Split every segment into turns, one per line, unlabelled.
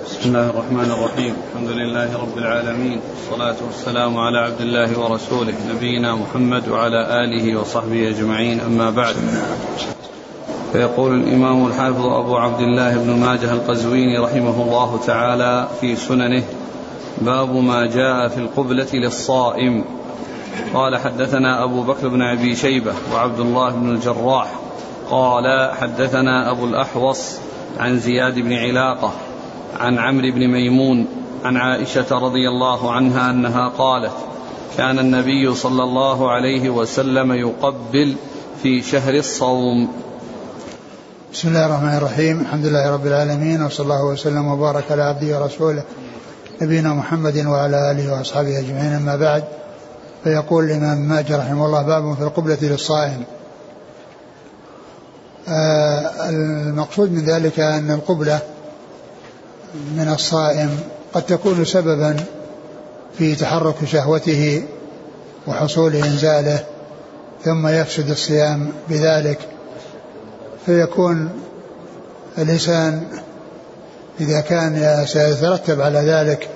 بسم الله الرحمن الرحيم. الحمد لله رب العالمين. والصلاة والسلام على عبد الله ورسوله نبينا محمد وعلى آله وصحبه أجمعين. أما بعد. فيقول الإمام الحافظ أبو عبد الله بن ماجه القزويني رحمه الله تعالى في سننه باب ما جاء في القبلة للصائم. قال حدثنا أبو بكر بن أبي شيبة وعبد الله بن الجراح. قال حدثنا أبو الأحوص عن زياد بن علاقة. عن عمرو بن ميمون عن عائشة رضي الله عنها أنها قالت كان النبي صلى الله عليه وسلم يقبل في شهر الصوم.
بسم الله الرحمن الرحيم. الحمد لله رب العالمين وصلى الله وسلم وبارك على عبده ورسوله نبينا محمد وعلى آله وأصحابه أجمعين. أما بعد فيقول الإمام ماجد رحمه الله باب في القبلة للصائم. آه المقصود من ذلك أن القبلة من الصائم قد تكون سببا في تحرك شهوته وحصول إنزاله ثم يفسد الصيام بذلك. فيكون الإنسان إذا كان سيترتب على ذلك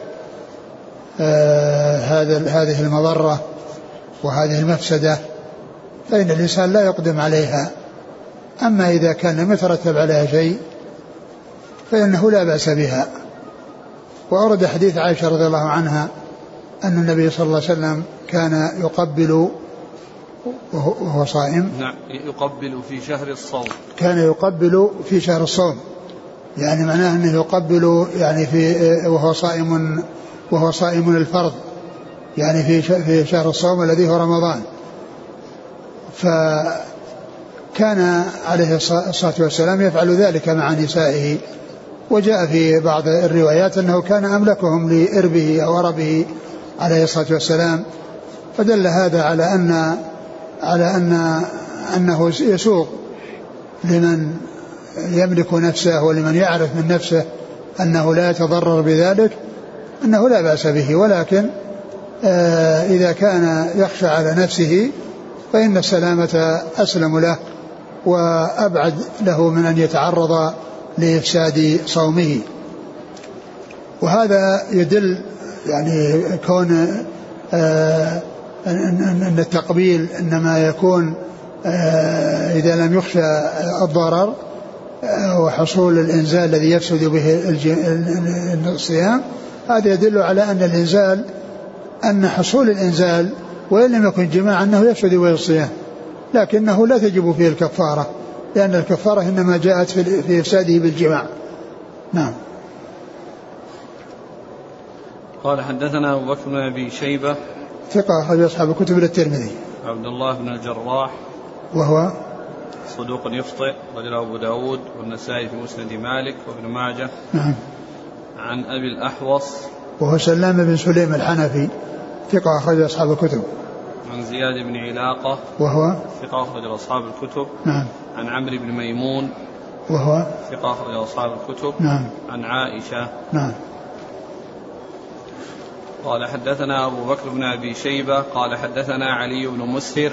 آه هذا هذه المضرة وهذه المفسدة فإن الإنسان لا يقدم عليها. أما إذا كان لم يترتب عليها شيء فإنه لا بأس بها. وأورد حديث عائشة رضي الله عنها أن النبي صلى الله عليه وسلم كان يقبل وهو صائم.
نعم يقبل في شهر الصوم.
كان يقبل في شهر الصوم. يعني معناه أنه يقبل يعني في وهو صائم وهو صائم الفرض. يعني في في شهر الصوم الذي هو رمضان. فكان عليه الصلاة والسلام يفعل ذلك مع نسائه. وجاء في بعض الروايات أنه كان أملكهم لإربه أو أربه عليه الصلاة والسلام فدل هذا على ان على ان أنه يسوق لمن يملك نفسه ولمن يعرف من نفسه أنه لا يتضرر بذلك أنه لا بأس به. ولكن آه إذا كان يخشى على نفسه فإن السلامة أسلم له وأبعد له من أن يتعرض لإفساد صومه. وهذا يدل يعني كون آه أن التقبيل إنما يكون إذا لم يخشى الضرر وحصول الإنزال الذي يفسد به الصيام هذا يدل على أن الإنزال أن حصول الإنزال وإن لم يكن جماع أنه يفسد به الصيام لكنه لا تجب فيه الكفارة. لأن الكفارة إنما جاءت في إفساده بالجماع. نعم.
قال حدثنا أبو بكر بن أبي شيبة.
ثقة أخرج أصحاب الكتب للترمذي.
عبد الله بن الجراح.
وهو
صدوق يخطئ رجله أبو داود والنسائي في مسند مالك وابن ماجه.
نعم.
عن أبي الأحوص.
وهو سلام بن سليم الحنفي ثقة أخرج أصحاب الكتب.
عن زياد بن علاقة.
وهو
ثقة أخرج أصحاب الكتب.
نعم.
عن عمرو بن ميمون
وهو
ثقة أخرج أصحاب الكتب.
نعم.
عن عائشة.
نعم.
قال حدثنا أبو بكر بن أبي شيبة. قال حدثنا علي بن مسهر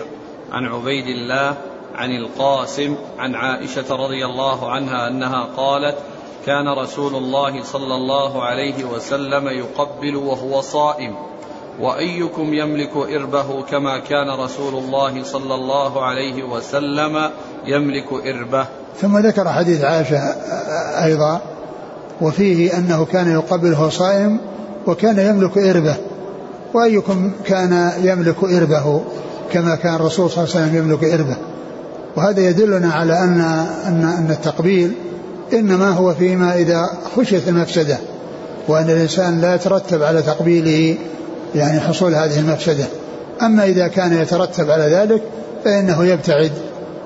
عن عبيد الله عن القاسم عن عائشة رضي الله عنها أنها قالت كان رسول الله صلى الله عليه وسلم يقبل وهو صائم وأيكم يملك إربه كما كان رسول الله صلى الله عليه وسلم يملك إربة.
ثم ذكر حديث عائشة أيضا وفيه أنه كان يقبل وهو صائم وكان يملك إربة. وأيكم كان يملك إربه كما كان الرسول صلى الله عليه وسلم يملك إربة؟ وهذا يدلنا على أن أن أن التقبيل إنما هو فيما إذا خشيت المفسدة وأن الإنسان لا يترتب على تقبيله يعني حصول هذه المفسدة. أما إذا كان يترتب على ذلك فإنه يبتعد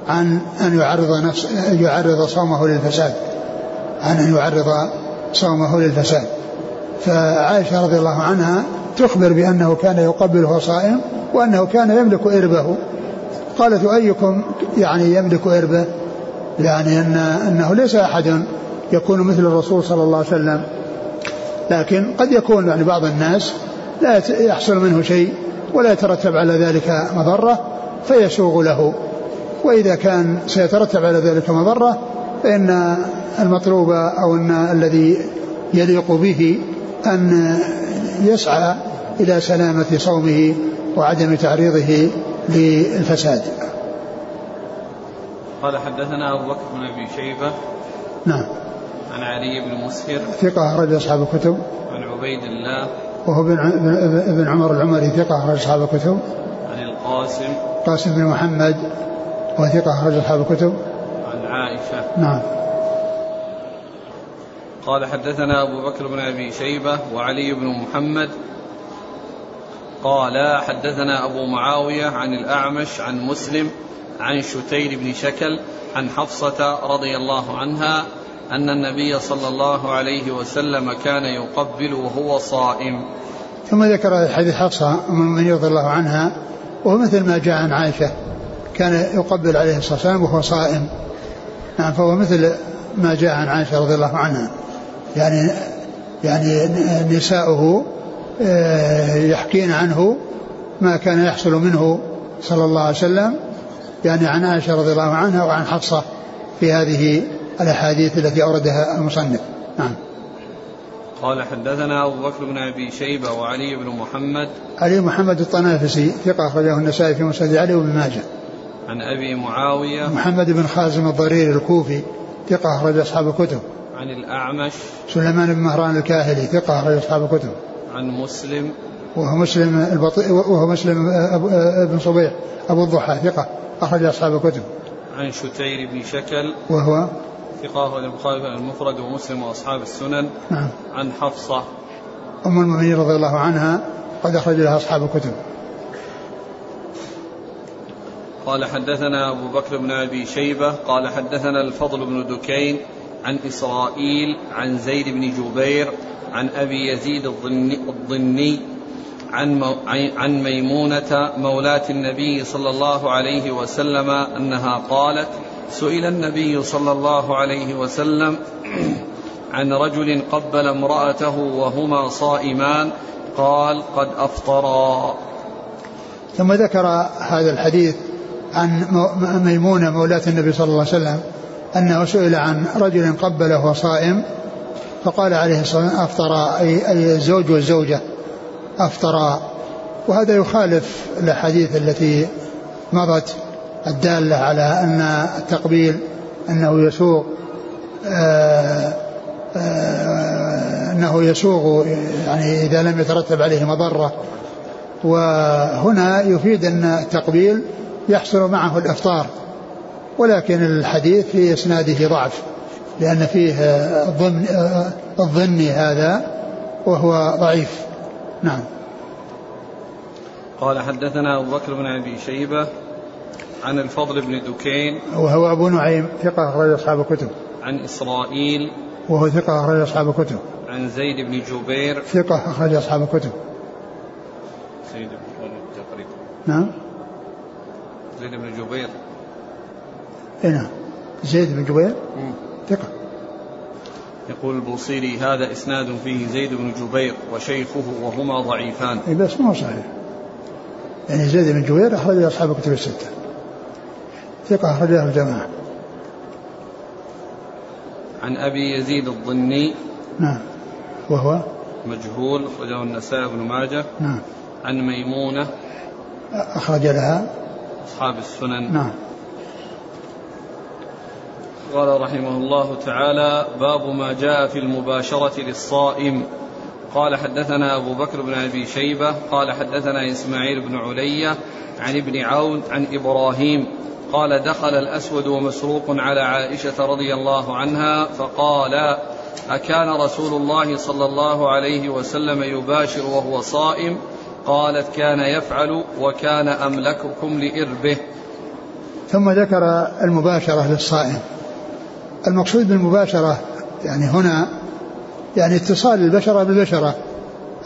عن أن يعرض نفس يعرض صومه للفساد. عن أن يعرض صومه للفساد. فعائشة رضي الله عنها تخبر بأنه كان يقبل وهو صائم وأنه كان يملك إربه. قالت أيكم يعني يملك إربه؟ يعني أن أنه ليس أحد يكون مثل الرسول صلى الله عليه وسلم. لكن قد يكون يعني بعض الناس لا يحصل منه شيء ولا يترتب على ذلك مضرة فيسوغ له. وإذا كان سيترتب على ذلك مضرة فإن المطلوب أو أن الذي يليق به أن يسعى إلى سلامة صومه وعدم تعريضه للفساد.
قال حدثنا أبو بكر بن أبي شيبة.
نعم.
عن علي بن مسهر.
ثقة أخرج أصحاب الكتب.
عن عبيد الله.
وهو بن ابن عمر العمري ثقة أخرج أصحاب الكتب.
عن القاسم.
قاسم بن محمد. وثقة أخرج أصحاب الكتب.
عن عائشة.
نعم.
قال حدثنا أبو بكر بن أبي شيبة وعلي بن محمد. قال حدثنا أبو معاوية عن الأعمش عن مسلم عن شتير بن شكل عن حفصة رضي الله عنها أن النبي صلى الله عليه وسلم كان يقبل وهو صائم.
ثم ذكر حديث حفصة من رضي الله عنها وهو مثل ما جاء عن عائشة. كان يقبل عليه الصلاة والسلام وهو صائم. نعم فهو مثل ما جاء عن عائشة رضي الله عنها. يعني يعني نساؤه آه، يحكين عنه ما كان يحصل منه صلى الله عليه وسلم. يعني عن عائشة رضي الله عنها وعن حفصة في هذه الأحاديث التي أوردها المصنف. نعم.
قال حدثنا أبو بكر بن أبي شيبة وعلي بن محمد.
علي محمد الطنافسي ثقة أخرجه النسائي في مسند علي وابن ماجه.
عن أبي معاوية
محمد بن خازم الضرير الكوفي ثقة أخرج أصحاب الكتب.
عن الأعمش
سليمان بن مهران الكاهلي ثقة أخرج أصحاب الكتب.
عن مسلم
وهو مسلم البطيء وهو مسلم بن صبيح أبو الضحى ثقة أخرج أصحاب الكتب.
عن شتير بن شكل
وهو
ثقة أخرج البخاري المفرد ومسلم وأصحاب السنن.
نعم.
عن حفصة
أم المؤمنين رضي الله عنها قد أخرج لها أصحاب الكتب.
قال حدثنا أبو بكر بن أبي شيبة قال حدثنا الفضل بن دكين عن إسرائيل عن زيد بن جبير عن أبي يزيد الضني, الضني عن, عن ميمونة مولاة النبي صلى الله عليه وسلم أنها قالت سئل النبي صلى الله عليه وسلم عن رجل قبل امرأته وهما صائمان قال قد أفطرا.
ثم ذكر هذا الحديث عن ميمونة مولاة النبي صلى الله عليه وسلم أنه سئل عن رجل قبله وهو صائم فقال عليه الصلاة والسلام أفطر أي, الزوج والزوجة أفطرا وهذا يخالف الأحاديث التي مضت الدالة على أن التقبيل أنه يسوغ آه، آه، أنه يسوغ يعني إذا لم يترتب عليه مضرة. وهنا يفيد أن التقبيل يحصل معه الإفطار ولكن الحديث في إسناده ضعف لأن فيه الظن الظني هذا وهو ضعيف. نعم.
قال حدثنا أبو بكر بن أبي شيبة عن الفضل بن دكين
وهو أبو نعيم ثقة أخرج أصحاب الكتب.
عن إسرائيل
وهو ثقة أخرج أصحاب الكتب.
عن زيد بن جبير.
ثقة أخرج أصحاب الكتب.
زيد بن جبير
نعم.
زيد بن جبير.
اي نعم. زيد بن جبير؟ ثقة.
يقول البوصيري هذا إسناد فيه زيد بن جبير وشيخه وهما ضعيفان.
اي بس ما هو صحيح. يعني زيد بن جبير أخرج أصحاب الكتب الستة. ثقة أخرجه الجماعة.
عن أبي يزيد الضني
نعم. وهو؟
مجهول أخرجه النسائي بن ماجه.
نعم.
عن ميمونة.
أخرج لها.
أصحاب السنن.
نعم.
قال رحمه الله تعالى باب ما جاء في المباشرة للصائم. قال حدثنا أبو بكر بن أبي شيبة قال حدثنا إسماعيل بن علية عن ابن عون عن إبراهيم قال دخل الأسود ومسروق على عائشة رضي الله عنها فقال أكان رسول الله صلى الله عليه وسلم يباشر وهو صائم؟ قالت كان يفعل وكان أملككم لإربه.
ثم ذكر المباشرة للصائم. المقصود بالمباشرة يعني هنا يعني اتصال البشرة بالبشرة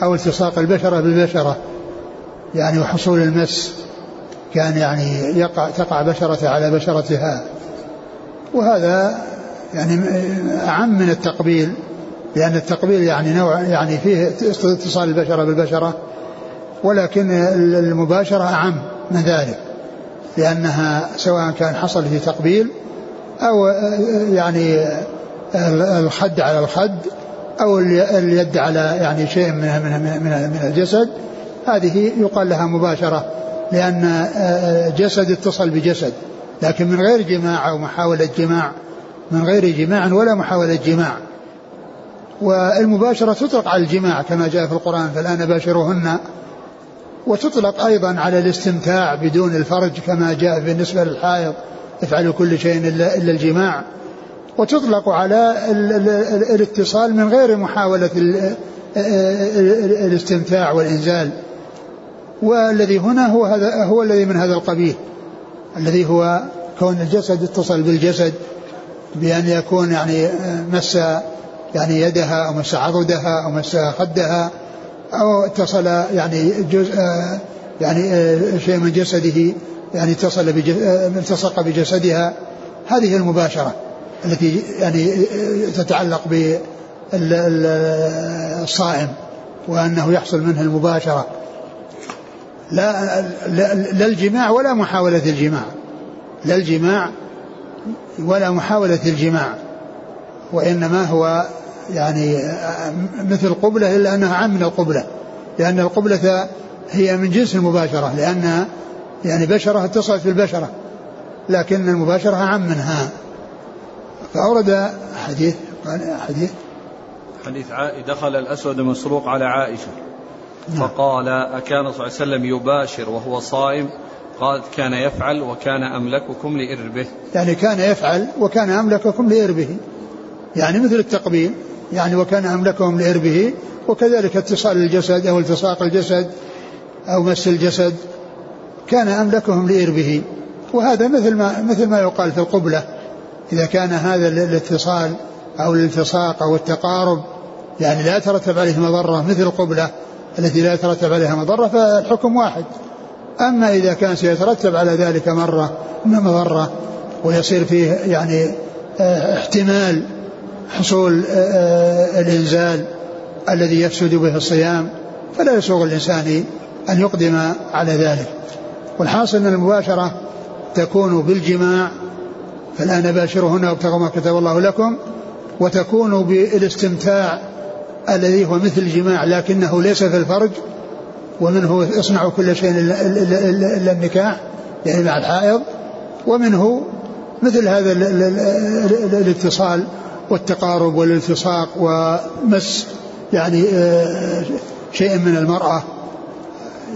أو التصاق البشرة بالبشرة يعني وحصول المس كان يعني يقع تقع بشرة على بشرتها. وهذا يعني أعم من التقبيل لأن التقبيل يعني نوع يعني فيه اتصال البشرة بالبشرة. ولكن المباشرة أعم من ذلك لأنها سواء كان حصل في تقبيل أو يعني الخد على الخد أو اليد على يعني شيء من من من, من الجسد هذه يقال لها مباشرة لأن جسد اتصل بجسد لكن من غير جماع أو محاولة جماع من غير جماع ولا محاولة جماع. والمباشرة تطلق على الجماع كما جاء في القرآن فالآن باشروهن. وتطلق أيضا على الاستمتاع بدون الفرج كما جاء بالنسبة للحائض افعلوا كل شيء إلا, إلا الجماع. وتطلق على الاتصال من غير محاولة الاستمتاع والإنزال. والذي هنا هو هذا هو الذي من هذا القبيل. الذي هو كون الجسد اتصل بالجسد بأن يكون يعني مس يعني يدها أو مس عضدها أو مس خدها. أو اتصل يعني جزء يعني شيء من جسده يعني اتصل التصق بجسدها. هذه المباشرة التي يعني تتعلق بالصائم وأنه يحصل منه المباشرة. لا, لا, لا الجماع ولا محاولة الجماع. لا الجماع ولا محاولة الجماع وإنما هو يعني مثل قبلة إلا أنها عام من القبلة لأن القبلة هي من جنس المباشرة لأن يعني بشرة اتصلت بالبشرة لكن المباشرة عام منها. فأورد حديث حديث.
حديث دخل الأسود المسروق على عائشة نعم. فقال أكان صلى الله عليه وسلم يباشر وهو صائم؟ قالت كان يفعل وكان أملككم لإربه.
يعني كان يفعل وكان أملككم لإربه. يعني مثل التقبيل. يعني وكان أملكهم لإربه وكذلك اتصال الجسد أو التصاق الجسد أو مس الجسد كان أملكهم لإربه وهذا مثل ما مثل ما يقال في القبلة. إذا كان هذا الاتصال أو الالتصاق أو التقارب يعني لا يترتب عليه مضرة مثل القبلة التي لا يترتب عليها مضرة فالحكم واحد. أما إذا كان سيترتب على ذلك مرة مضرة ويصير فيه يعني آه احتمال حصول آه, آه الإنزال الذي يفسد به الصيام فلا يسوغ الإنسان أن يقدم على ذلك. والحاصل أن المباشرة تكون بالجماع فلا نباشرهن وابتغوا ما كتب الله لكم وتكون بالاستمتاع الذي هو مثل الجماع لكنه ليس في الفرج ومنه اصنعوا كل شيء الا النكاح يعني مع الحائض ومنه مثل هذا الاتصال والتقارب والالتصاق ومس يعني آه، شيء من المرأة.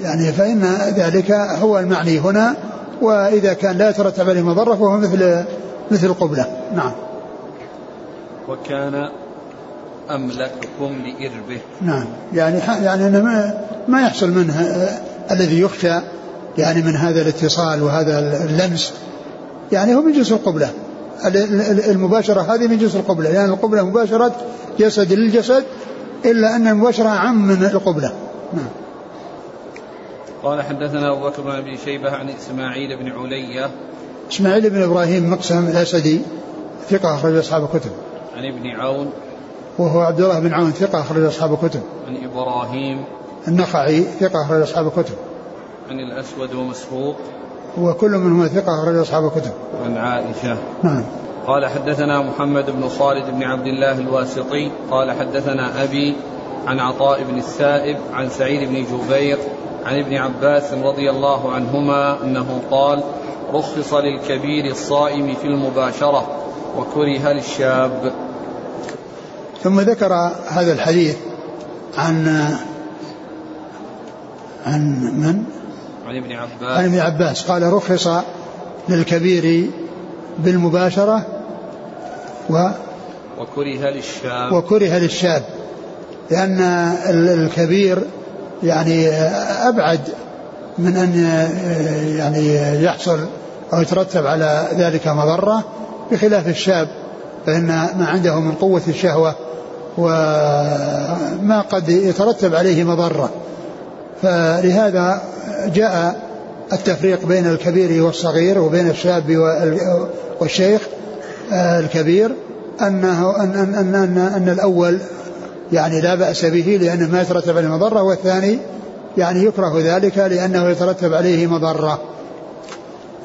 يعني فإن ذلك هو المعني هنا وإذا كان لا يترتب عليه مضرة فهو مثل مثل القبلة نعم.
وكان أملككم لإربه.
نعم. يعني يعني ما, ما يحصل منه آه، الذي يخشى يعني من هذا الاتصال وهذا اللمس. يعني هو من جنس القبلة. المباشرة هذه من جنس القبلة لأن يعني القبلة مباشرة جسد للجسد إلا أن المباشرة أعم من القبلة. نعم.
قال حدثنا أبو بكر بن أبي شيبة عن إسماعيل بن علية.
إسماعيل بن إبراهيم مقسم الأسدي ثقة أخرج أصحاب الكتب.
عن ابن عون.
وهو عبد الله بن عون ثقة أخرج أصحاب الكتب.
عن إبراهيم.
النخعي ثقة أخرج أصحاب الكتب.
عن الأسود ومسروق
وكل منهما ثقة أخرج أصحاب الكتب.
عن عائشة.
نعم.
قال حدثنا محمد بن خالد بن عبد الله الواسطي. قال حدثنا أبي عن عطاء بن السائب عن سعيد بن جبير عن ابن عباس رضي الله عنهما أنه قال رخص للكبير الصائم في المباشرة وكره للشاب.
ثم ذكر هذا الحديث عن عن من؟
عن ابن عباس.
عن ابن عباس. قال رخص للكبير بالمباشرة و
وكره للشاب.
وكره للشاب لأن الكبير يعني أبعد من أن يعني يحصل أو يترتب على ذلك مضرة بخلاف الشاب فإن ما عنده من قوة الشهوة وما قد يترتب عليه مضرة. فلهذا جاء التفريق بين الكبير والصغير وبين الشاب والشيخ الكبير أنه أن أن أن, أن, أن الأول يعني لا بأس به لأنه ما يترتب عليه مضرة والثاني يعني يكره ذلك لأنه يترتب عليه مضرة.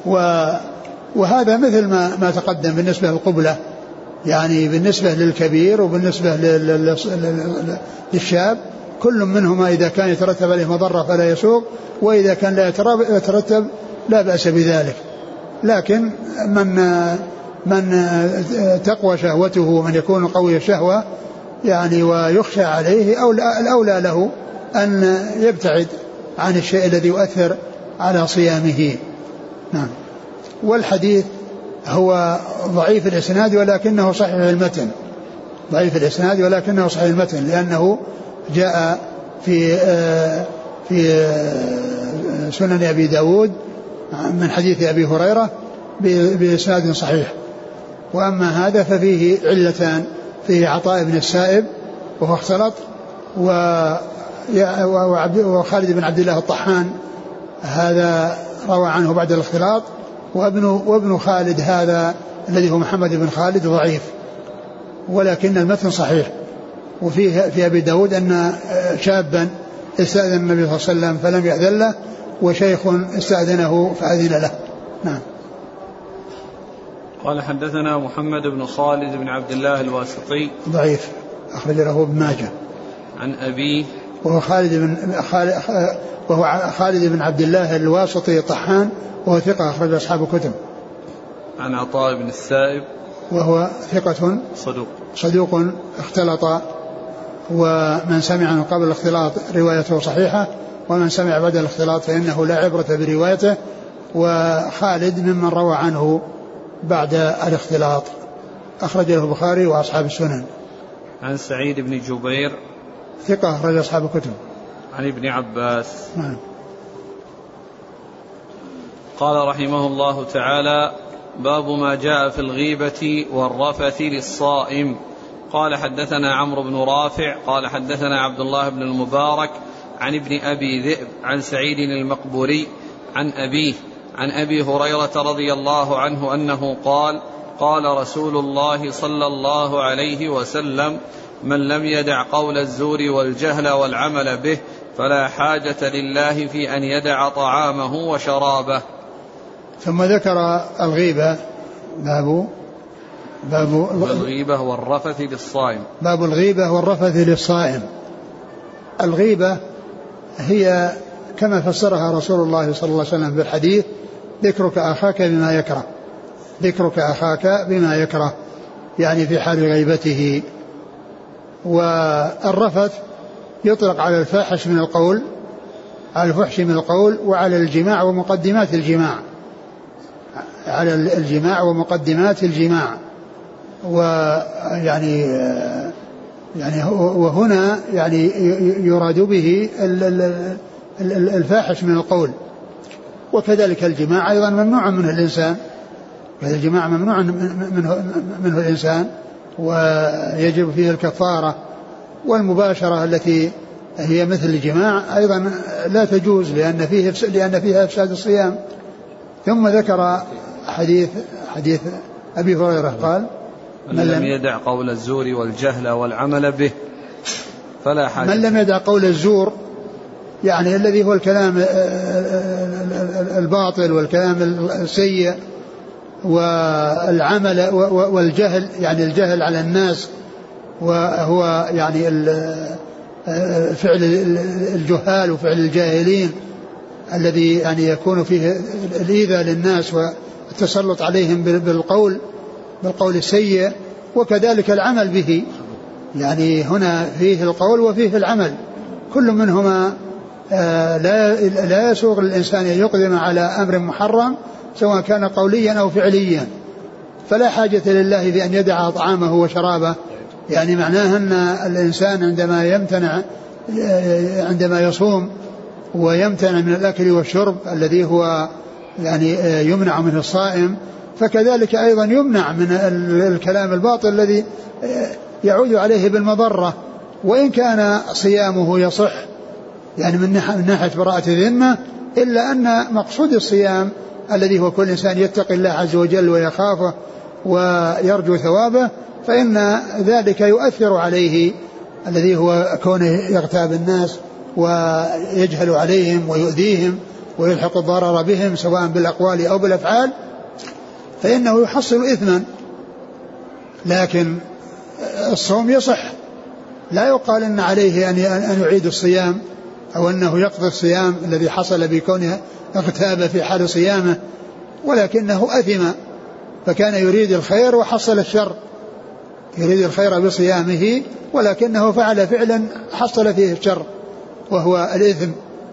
و وهذا مثل ما ما تقدم بالنسبة للقبلة يعني بالنسبة للكبير وبالنسبة للشاب. كل منهما إذا كان يترتب عليه مضرة فلا يسوق وإذا كان لا يترتب لا بأس بذلك. لكن من من تقوى شهوته ومن يكون قوي الشهوة يعني ويخشى عليه أو الأولى له أن يبتعد عن الشيء الذي يؤثر على صيامه. نعم. والحديث هو ضعيف الإسناد ولكنه صحيح المتن. ضعيف الإسناد ولكنه صحيح المتن لأنه جاء في آه، في آه، سنن أبي داود من حديث أبي هريرة بإسناد صحيح. وأما هذا ففيه علتان فيه عطاء بن السائب وهو اختلط وخالد بن عبد الله الطحان هذا روى عنه بعد الاختلاط وابن وابن خالد هذا الذي هو محمد بن خالد ضعيف ولكن المتن صحيح. وفيه في أبي داود أن شابا استأذن النبي صلى الله عليه وسلم فلم يأذن له وشيخ استأذنه فأذن له. نعم.
قال حدثنا محمد بن خالد بن عبد الله الواسطي.
ضعيف. أخرج له ابن ماجه.
عن أبيه
وهو خالد بن خالد وهو خالد بن عبد الله الواسطي طحان وهو ثقة أخرج أصحاب الكتب.
عن عطاء بن السائب.
وهو ثقة
صدوق.
صدوق اختلط ومن سمع من قبل الاختلاط روايته صحيحة ومن سمع بعد الاختلاط فإنه لا عبرة بروايته. وخالد ممن روى عنه بعد الاختلاط. أخرج له البخاري وأصحاب السنن.
عن سعيد بن جبير.
ثقة أخرج أصحاب الكتب.
عن ابن عباس. نعم. قال رحمه الله تعالى باب ما جاء في الغيبة والرفث للصائم. قال حدثنا عمرو بن رافع قال حدثنا عبد الله بن المبارك عن ابن أبي ذئب عن سعيد المقبوري عن أبيه عن أبي هريرة رضي الله عنه أنه قال قال رسول الله صلى الله عليه وسلم من لم يدع قول الزور والجهل والعمل به فلا حاجة لله في أن يدع طعامه وشرابه.
ثم ذكر الغيبة باب
باب الغيبة والرفث للصائم
باب الغيبة والرفث للصائم. الغيبة هي كما فسرها رسول الله صلى الله عليه وسلم في الحديث ذكرك أخاك بما يكره. ذكرك أخاك بما يكره. يعني في حال غيبته. والرفث يطلق على الفاحش من القول على الفحش من القول وعلى الجماع ومقدمات الجماع. على الجماع ومقدمات الجماع. ويعني يعني وهنا يعني يراد به الفاحش من القول. وكذلك الجماع أيضا ممنوع منه الإنسان. الجماع ممنوع منه, منه الإنسان ويجب فيه الكفارة والمباشرة التي هي مثل الجماع. أيضا لا تجوز لأن فيه لأن فيها إفساد الصيام. ثم ذكر حديث حديث أبي هريرة قال
من لم يدع قول الزور والجهل والعمل به فلا حاجة.
من لم يدع قول الزور يعني الذي هو الكلام آه، آه، الباطل والكلام السيء والعمل والجهل يعني الجهل على الناس وهو يعني آه، فعل الجهال وفعل الجاهلين الذي يعني يكون فيه الإيذاء للناس والتسلط عليهم بالقول. بالقول السيء وكذلك العمل به. يعني هنا فيه القول وفيه العمل. كل منهما آه، لا لا يسوغ للإنسان أن يقدم على أمر محرم سواء كان قوليا أو فعليا. فلا حاجة لله بأن يدع طعامه وشرابه. يعني معناه أن الإنسان عندما يمتنع آه، عندما يصوم ويمتنع من الأكل والشرب الذي هو يعني آه، يمنع منه الصائم فكذلك أيضا يمنع من الكلام الباطل الذي يعود عليه بالمضرة وإن كان صيامه يصح يعني من ناحية براءة الذمة إلا أن مقصود الصيام الذي هو كل إنسان يتقي الله عز وجل ويخافه ويرجو ثوابه فإن ذلك يؤثر عليه الذي هو كونه يغتاب الناس ويجهل عليهم ويؤذيهم ويلحق الضرر بهم سواء بالأقوال أو بالأفعال. فإنه يحصل إثما. لكن الصوم يصح. لا يقال إن عليه أن يعيد الصيام أو أنه يقضي الصيام الذي حصل بكونه اغتاب في حال صيامه ولكنه أثم. فكان يريد الخير وحصل الشر. يريد الخير بصيامه ولكنه فعل فعلا حصل فيه الشر وهو الإثم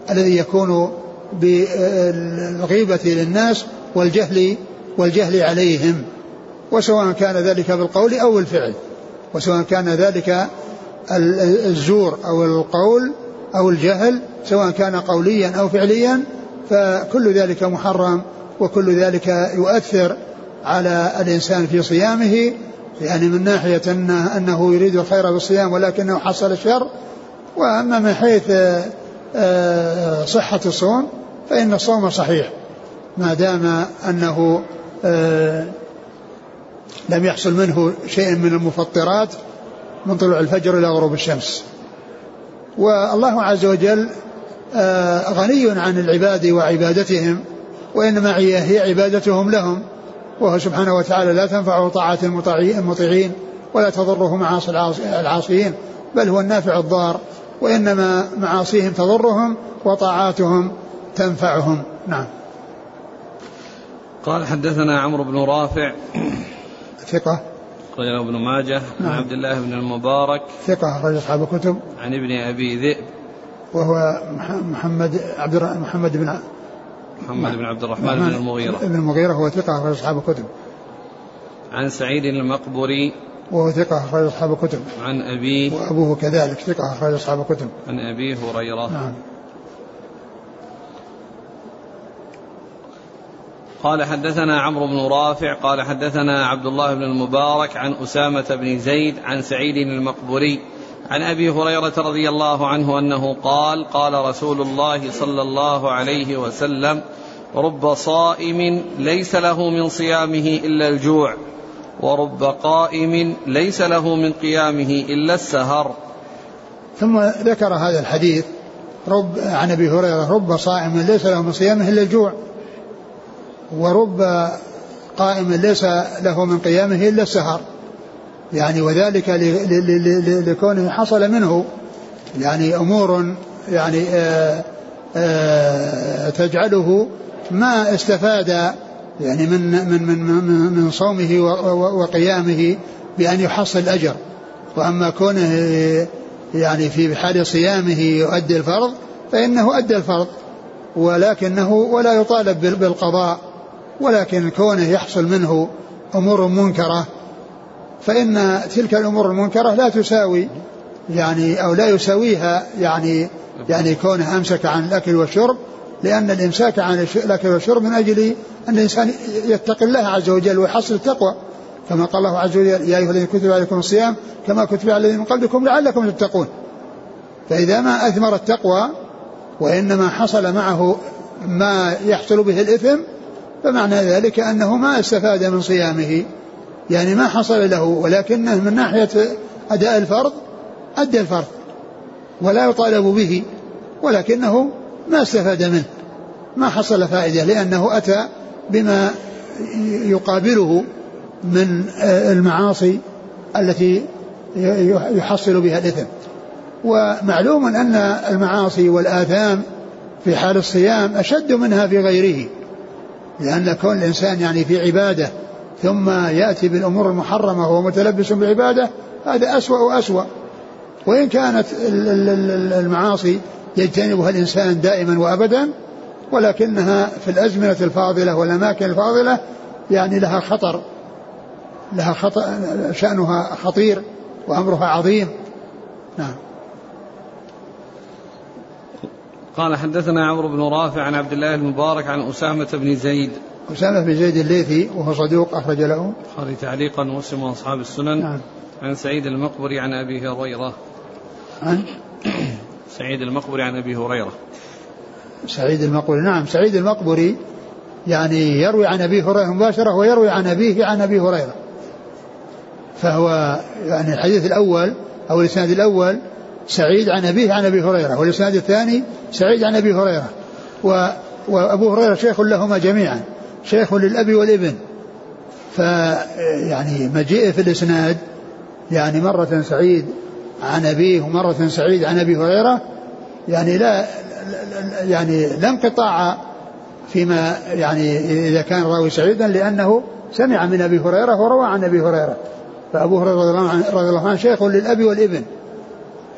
الذي يكون بالغيبة للناس والجهل والجهل عليهم وسواء كان ذلك بالقول أو بالفعل وسواء كان ذلك الزور أو القول أو الجهل سواء كان قوليا أو فعليا فكل ذلك محرم وكل ذلك يؤثر على الإنسان في صيامه يعني من ناحية أنه, أنه يريد الخير بالصيام ولكنه حصل الشر وأما من حيث آه، صحة الصوم فإن الصوم صحيح ما دام أنه آه، لم يحصل منه شيء من المفطرات من طلوع الفجر إلى غروب الشمس. والله عز وجل آه، غني عن العباد وعبادتهم وإنما هي عبادتهم لهم وهو سبحانه وتعالى لا تنفعه طاعات المطيعين ولا تضره معاصي العاصيين بل هو النافع الضار وإنما معاصيهم تضرهم وطاعاتهم تنفعهم. نعم.
قال حدثنا عمرو بن رافع
ثقة
رجل ابن ماجه نعم. عن عبد الله بن المبارك
ثقة رجل أصحاب الكتب
عن ابن أبي ذئب
وهو محمد عبد محمد بن
محمد بن عبد الرحمن بن المغيرة
بن المغيرة هو ثقة رجل أصحاب الكتب
عن سعيد المقبري
وهو ثقة أخرج أصحاب الكتب.
عن أبيه
وأبوه كذلك ثقة أخرج أصحاب الكتب.
عن أبي هريرة.
نعم.
قال حدثنا عمرو بن رافع قال حدثنا عبد الله بن المبارك عن أسامة بن زيد عن سعيد المقبوري عن أبي هريرة رضي الله عنه أنه قال قال رسول الله صلى الله عليه وسلم رب صائم ليس له من صيامه إلا الجوع ورب قائم ليس له من قيامه إلا السهر.
ثم ذكر هذا الحديث رب عن أبي هريرة رب صائم ليس له من صيامه إلا الجوع. ورب قائم ليس له من قيامه إلا السهر. يعني وذلك لكونه حصل منه. يعني أمور يعني آآ آآ تجعله ما استفاد يعني من من من من, صومه وقيامه بأن يحصل الأجر. وأما كونه يعني في حال صيامه يؤدي الفرض فإنه أدى الفرض ولكنه ولا يطالب بالقضاء. ولكن كونه يحصل منه أمور منكرة فإن تلك الأمور المنكرة لا تساوي يعني أو لا يساويها يعني يعني كونه أمسك عن الأكل والشرب لأن الإمساك عن الأكل والشرب من أجل أن الإنسان يتقي الله عز وجل ويحصل التقوى. كما قال الله عز وجل يا أيها الذين كتب عليكم الصيام كما كتب على الذين من قبلكم لعلكم تتقون فإذا ما أثمر التقوى وإنما حصل معه ما يحصل به الإثم فمعنى ذلك أنه ما استفاد من صيامه. يعني ما حصل له ولكنه من ناحية أداء الفرض أدى الفرض ولا يطالب به ولكنه ما استفاد منه. ما حصل فائدة لأنه أتى بما يقابله من المعاصي التي يحصل بها الإثم. ومعلوم أن المعاصي والآثام في حال الصيام أشد منها في غيره. لأن كون الإنسان يعني في عبادة ثم يأتي بالأمور المحرمة وهو متلبس بعبادة هذا أسوأ وأسوأ. وإن كانت المعاصي يجتنبها الإنسان دائما وأبدا ولكنها في الأزمنة الفاضلة والأماكن الفاضلة يعني لها خطر لها خطر شأنها خطير وأمرها عظيم. نعم.
قال حدثنا عمرو بن رافع عن عبد الله المبارك عن أسامة بن زيد.
أسامة بن زيد الليثي وهو صدوق أخرج له.
البخاري تعليقا ومسلم وأصحاب السنن. نعم. عن سعيد المقبري عن أبي هريرة.
عن؟
سعيد المقبري عن أبي هريرة.
سعيد المقبري نعم. سعيد المقبري يعني يروي عن أبي هريرة مباشرة ويروي عن أبيه عن أبي هريرة. فهو يعني الحديث الأول أو الإسناد الأول سعيد عن أبيه عن أبي هريرة والإسناد الثاني سعيد عن أبي هريرة و وأبو هريرة شيخ لهما جميعا شيخ للأب والابن. فيعني مجيئه في الإسناد يعني مرة سعيد عن أبيه ومرة سعيد عن أبي هريرة يعني لا يعني لا انقطاع فيما يعني إذا كان الراوي سعيدا لأنه سمع من أبي هريرة وروى عن أبي هريرة. فأبو هريرة رضي الله عنه شيخ للأب والابن.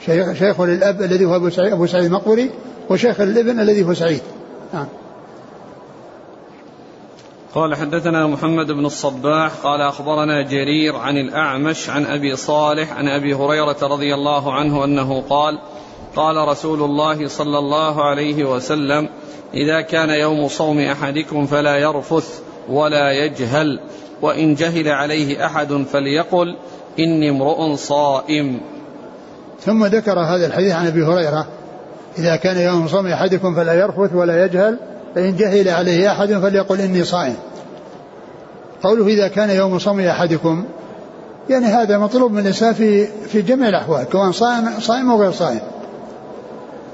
شيخ, للأب الذي هو أبو سعيد, أبو سعيد المقبري وشيخ للابن الذي هو سعيد. نعم.
قال حدثنا محمد بن الصباح قال أخبرنا جرير عن الأعمش عن أبي صالح عن أبي هريرة رضي الله عنه أنه قال قال رسول الله صلى الله عليه وسلم إذا كان يوم صوم أحدكم فلا يرفث ولا يجهل وإن جهل عليه أحد فليقل إني امرؤ صائم.
ثم ذكر هذا الحديث عن أبي هريرة. إذا كان يوم صوم أحدكم فلا يرفث ولا يجهل فإن جهل عليه أحد فليقل إني صائم. قوله إذا كان يوم صوم أحدكم يعني هذا مطلوب من الإنسان في في جميع الأحوال كون صائم صائم أو غير صائم.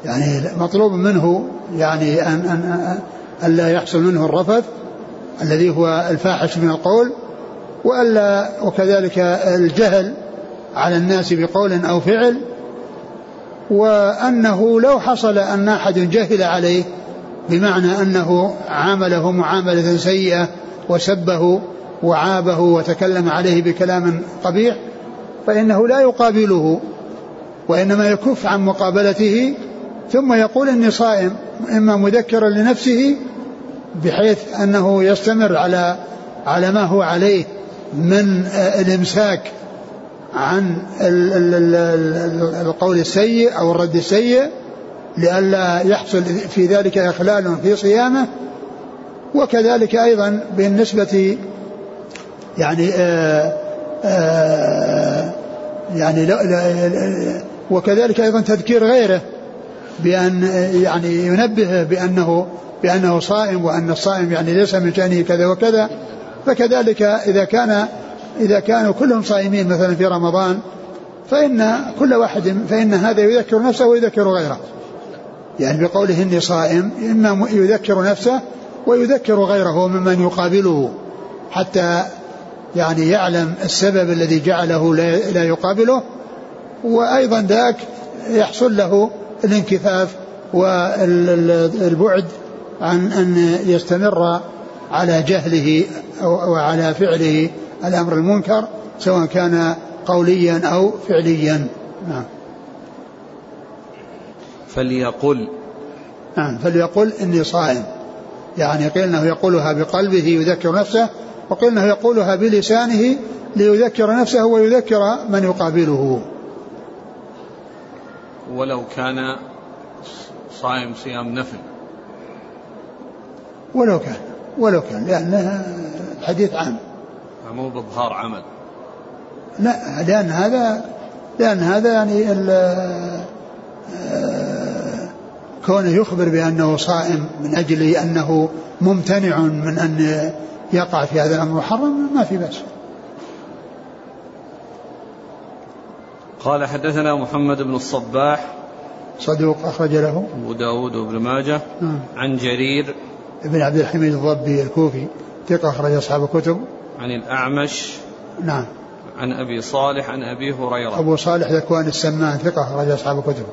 يعني مطلوب منه يعني أن أن ألا يحصل منه الرفث الذي هو الفاحش من القول وألا وكذلك الجهل على الناس بقول أو فعل وأنه لو حصل أن أحد جهل عليه بمعنى أنه عامله معاملة سيئة وسبه وعابه وتكلم عليه بكلام قبيح فإنه لا يقابله وإنما يكف عن مقابلته ثم يقول إني صائم إما مذكرا لنفسه بحيث أنه يستمر على على ما هو عليه من الإمساك عن القول السيء أو الرد السيء لئلا يحصل في ذلك إخلال في صيامه وكذلك أيضا بالنسبة يعني آآ آآ يعني لا لا وكذلك أيضا تذكير غيره بأن يعني ينبه بأنه بأنه صائم وأن الصائم يعني ليس من شأنه كذا وكذا فكذلك إذا كان إذا كانوا كلهم صائمين مثلا في رمضان فإن كل واحد فإن هذا يذكر نفسه ويذكر غيره. يعني بقوله إني صائم إما يذكر نفسه ويذكر غيره ممن يقابله حتى يعني يعلم السبب الذي جعله لا يقابله. وأيضا ذاك يحصل له الانكفاف والبعد عن أن يستمر على جهله وعلى فعله الأمر المنكر سواء كان قوليا أو فعليا. نعم.
فليقل.
نعم فليقل إني صائم. يعني قيل أنه يقولها بقلبه يذكر نفسه وقيل أنه يقولها بلسانه ليذكر نفسه ويذكر من يقابله.
ولو كان صائم صيام نفل.
ولو كان ولو كان لأن الحديث عام.
مو بإظهار عمل.
لا لأن هذا لأن هذا يعني كونه يخبر بأنه صائم من أجل أنه ممتنع من أن يقع في هذا الأمر محرم ما في بأس.
قال حدثنا محمد بن الصباح.
صدوق أخرج له.
أبو داود وابن ماجه.
نعم.
عن جرير.
ابن عبد الحميد الضبي الكوفي ثقة أخرج أصحاب الكتب.
عن الأعمش
نعم.
عن أبي صالح عن أبي هريرة.
أبو صالح ذكوان السمان ثقة أخرج أصحاب الكتب.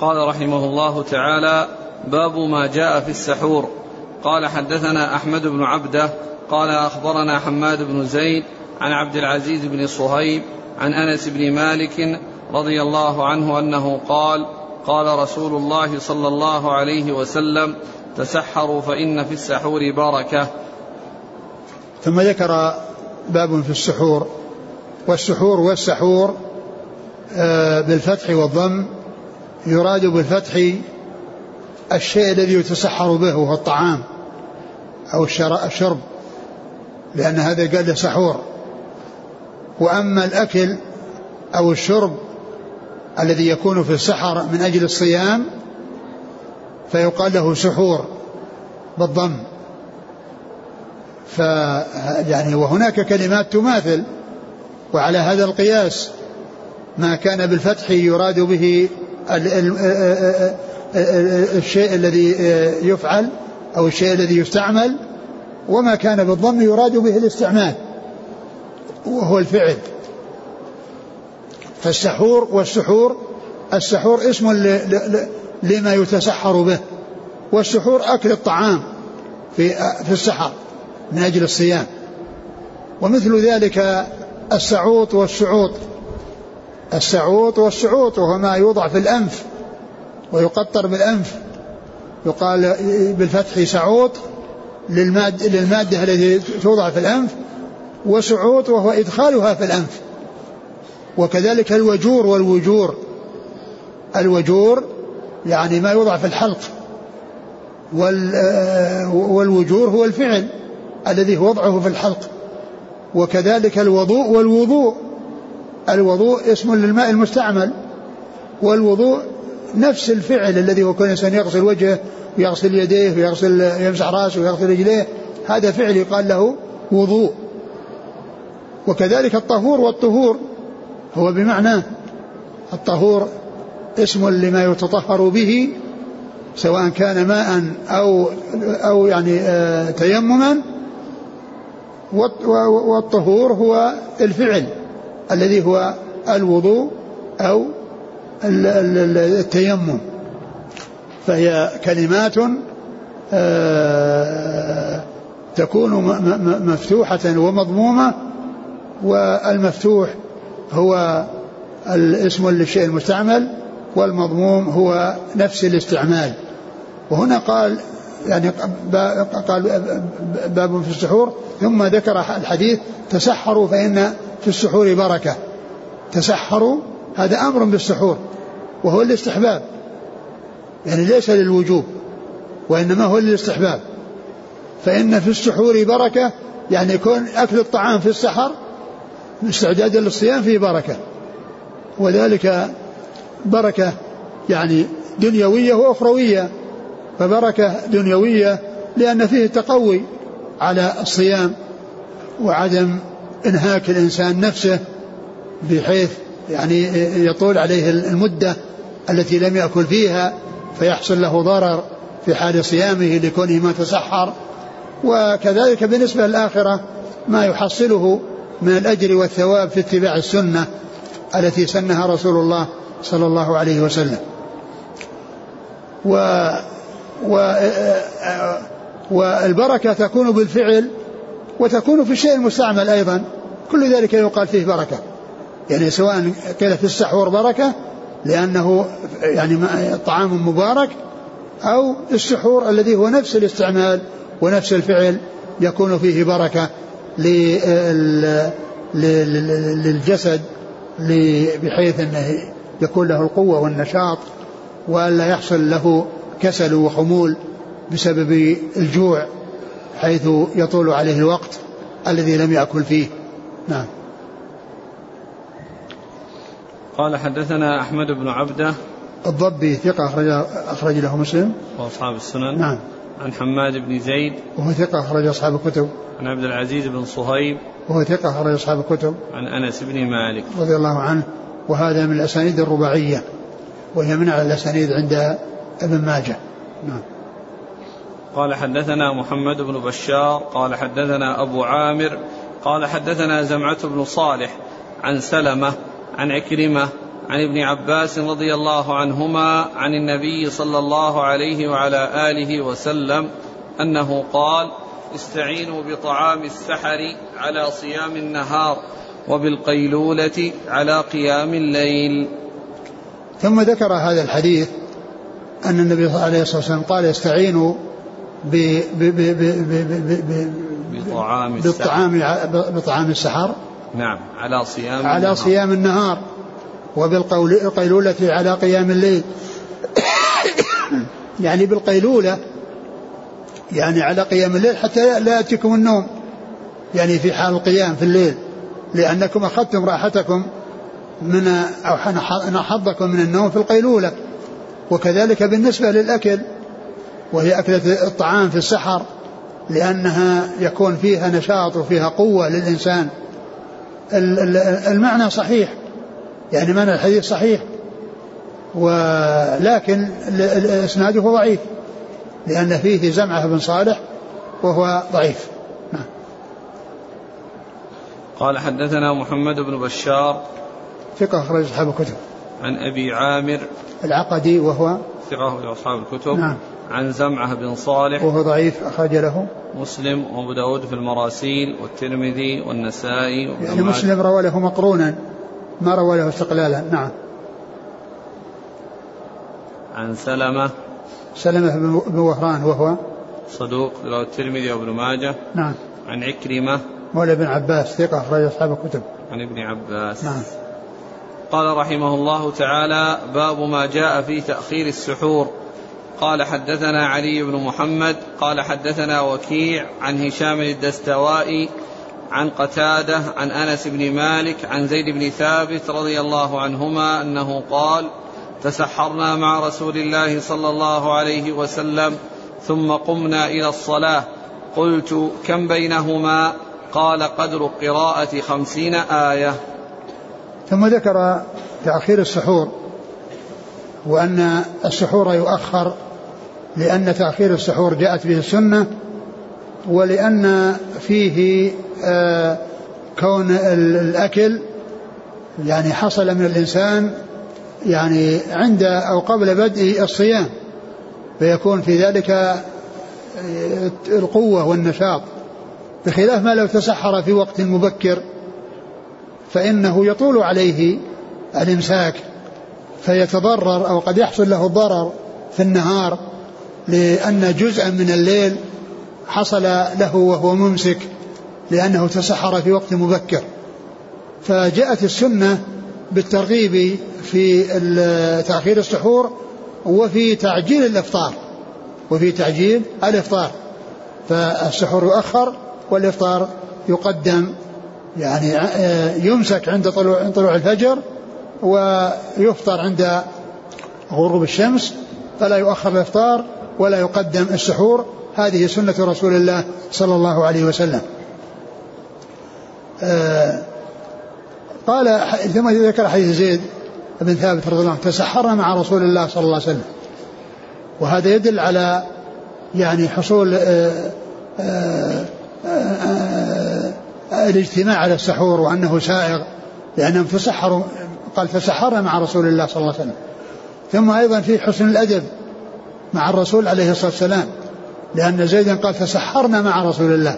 قال رحمه الله تعالى باب ما جاء في السحور. قال حدثنا أحمد بن عبده قال أخبرنا حماد بن زيد عن عبد العزيز بن صهيب عن أنس بن مالك رضي الله عنه أنه قال قال رسول الله صلى الله عليه وسلم تسحروا فإن في السحور بركة.
ثم ذكر باب في السحور والسحور والسحور آه، بالفتح والضم يراد بالفتح الشيء الذي يتسحر به وهو الطعام أو الشرب لأن هذا قال له سحور. وأما الأكل أو الشرب الذي يكون في السحر من أجل الصيام فيقال له سحور بالضم. ف يعني وهناك كلمات تماثل وعلى هذا القياس ما كان بالفتح يراد به الشيء الذي يفعل أو الشيء الذي يستعمل وما كان بالضم يراد به الاستعمال وهو الفعل. فالسحور والسحور السحور اسم لما يتسحر به والسحور أكل الطعام في في السحر من أجل الصيام. ومثل ذلك السعوط والسعوط السعوط والسعوط وهو ما يوضع في الأنف ويقطر بالأنف. يقال بالفتح سعوط للماد للمادة التي توضع في الأنف وسعوط وهو إدخالها في الأنف. وكذلك الوجور والوجور. الوجور يعني ما يوضع في الحلق. والوجور هو الفعل الذي وضعه في الحلق. وكذلك الوضوء والوضوء. الوضوء اسم للماء المستعمل. والوضوء نفس الفعل الذي هو كل إنسان يغسل وجهه ويغسل يديه ويغسل يمسح رأسه ويغسل رجليه. هذا فعل يقال له وضوء. وكذلك الطهور والطهور هو بمعنى الطهور اسم لما يتطهر به سواء كان ماء أو أو يعني آه تيمما والطهور هو الفعل الذي هو الوضوء أو التيمم. فهي كلمات آه تكون مفتوحة ومضمومة والمفتوح هو الاسم للشيء المستعمل والمضموم هو نفس الاستعمال. وهنا قال يعني قال باب في السحور ثم ذكر الحديث تسحروا فإن في السحور بركة. تسحروا هذا أمر بالسحور وهو الاستحباب. يعني ليس للوجوب وإنما هو للاستحباب. فإن في السحور بركة يعني يكون أكل الطعام في السحر استعدادا للصيام فيه بركة. وذلك بركة يعني دنيوية وأخروية. فبركة دنيوية لأن فيه تقوي على الصيام وعدم إنهاك الإنسان نفسه بحيث يعني يطول عليه المدة التي لم يأكل فيها فيحصل له ضرر في حال صيامه لكونه ما تسحر. وكذلك بالنسبة للآخرة ما يحصله من الأجر والثواب في اتباع السنة التي سنها رسول الله صلى الله عليه وسلم. و و والبركة تكون بالفعل وتكون في الشيء المستعمل أيضا كل ذلك يقال فيه بركة. يعني سواء قيل في السحور بركة لأنه يعني طعام مبارك أو السحور الذي هو نفس الاستعمال ونفس الفعل يكون فيه بركة للجسد بحيث أنه يكون له القوة والنشاط والا يحصل له كسل وخمول بسبب الجوع حيث يطول عليه الوقت الذي لم يأكل فيه. نعم.
قال حدثنا أحمد بن عبدة.
الضبي ثقة أخرج, أخرج له مسلم.
وأصحاب السنن.
نعم.
عن حماد بن زيد.
وهو ثقة أخرج أصحاب الكتب.
عن عبد العزيز بن صهيب.
وهو ثقة أخرج أصحاب الكتب.
عن أنس بن مالك.
رضي الله عنه. وهذا من الأسانيد الرباعية وهي من الأسانيد عند ابن ماجه. نعم.
قال حدثنا محمد بن بشار قال حدثنا أبو عامر قال حدثنا زمعة بن صالح عن سلمة عن عكرمة عن ابن عباس رضي الله عنهما عن النبي صلى الله عليه وعلى آله وسلم أنه قال استعينوا بطعام السحر على صيام النهار وبالقيلولة على قيام الليل.
ثم ذكر هذا الحديث أن النبي عليه الصلاة والسلام قال استعينوا
بطعام
بالطعام بطعام السحر.
نعم على صيام
على النهار. صيام النهار. وبالقيلولة على قيام الليل. يعني بالقيلولة يعني على قيام الليل حتى لا يأتيكم النوم. يعني في حال القيام في الليل. لأنكم أخذتم راحتكم من أو حظكم من النوم في القيلولة وكذلك بالنسبة للأكل وهي أكلة الطعام في السحر لأنها يكون فيها نشاط وفيها قوة للإنسان. المعنى صحيح يعني معنى الحديث صحيح. ولكن إسناده ضعيف لأن فيه زمعة بن صالح وهو ضعيف.
قال حدثنا محمد بن بشار
ثقة أخرج أصحاب الكتب.
عن أبي عامر
العقدي وهو
ثقة في أصحاب الكتب.
نعم.
عن زمعة بن صالح
وهو ضعيف أخرج له.
مسلم وأبو داود في المراسيل والترمذي والنسائي
يعني مسلم روى له مقرونا ما روى له استقلالا. نعم.
عن سلمة
سلمة بن وهران وهو
صدوق رواه الترمذي وابن ماجه.
نعم.
عن عكرمة
مولى بن عباس ثقة أخرج أصحاب الكتب.
عن ابن عباس.
نعم.
قال رحمه الله تعالى باب ما جاء في تأخير السحور. قال حدثنا علي بن محمد قال حدثنا وكيع عن هشام الدستوائي عن قتادة عن أنس بن مالك عن زيد بن ثابت رضي الله عنهما أنه قال تسحرنا مع رسول الله صلى الله عليه وسلم ثم قمنا إلى الصلاة. قلت كم بينهما؟ قال قدر قراءة خمسين آية.
ثم ذكر تأخير السحور وأن السحور يؤخر لأن تأخير السحور جاءت به السنة ولأن فيه آه كون الأكل يعني حصل من الإنسان يعني عند أو قبل بدء الصيام فيكون في ذلك القوة والنشاط. بخلاف ما لو تسحر في وقت مبكر فإنه يطول عليه الإمساك فيتضرر أو قد يحصل له ضرر في النهار لأن جزءا من الليل حصل له وهو ممسك لأنه تسحر في وقت مبكر. فجاءت السنة بالترغيب في تأخير السحور وفي تعجيل الإفطار وفي تعجيل الإفطار. فالسحور يؤخر والإفطار يقدم يعني يمسك عند طلوع طلوع الفجر ويفطر عند غروب الشمس فلا يؤخر الإفطار ولا يقدم السحور. هذه سنة رسول الله صلى الله عليه وسلم. آه قال ثم ذكر حديث زيد بن ثابت رضي الله عنه تسحرنا مع رسول الله صلى الله عليه وسلم. وهذا يدل على يعني حصول آآ آآ آآ الاجتماع على السحور وأنه سائغ لانهم تسحروا قال تسحرنا مع رسول الله صلى الله عليه وسلم. ثم أيضا في حسن الأدب مع الرسول عليه الصلاة والسلام لأن زيدا قال تسحرنا مع رسول الله.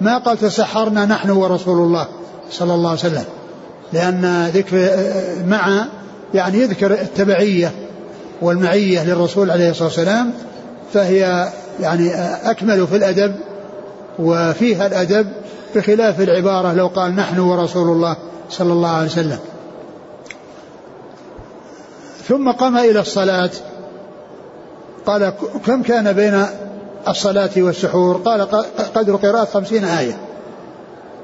ما قال تسحرنا نحن ورسول الله صلى الله عليه وسلم لأن ذكر مع يعني يذكر التبعية والمعية للرسول عليه الصلاة والسلام فهي يعني أكمل في الأدب وفيها الأدب بخلاف العبارة لو قال نحن ورسول الله صلى الله عليه وسلم. ثم قام إلى الصلاة. قال كم كان بين الصلاة والسحور؟ قال قدر قراءة خمسين آية.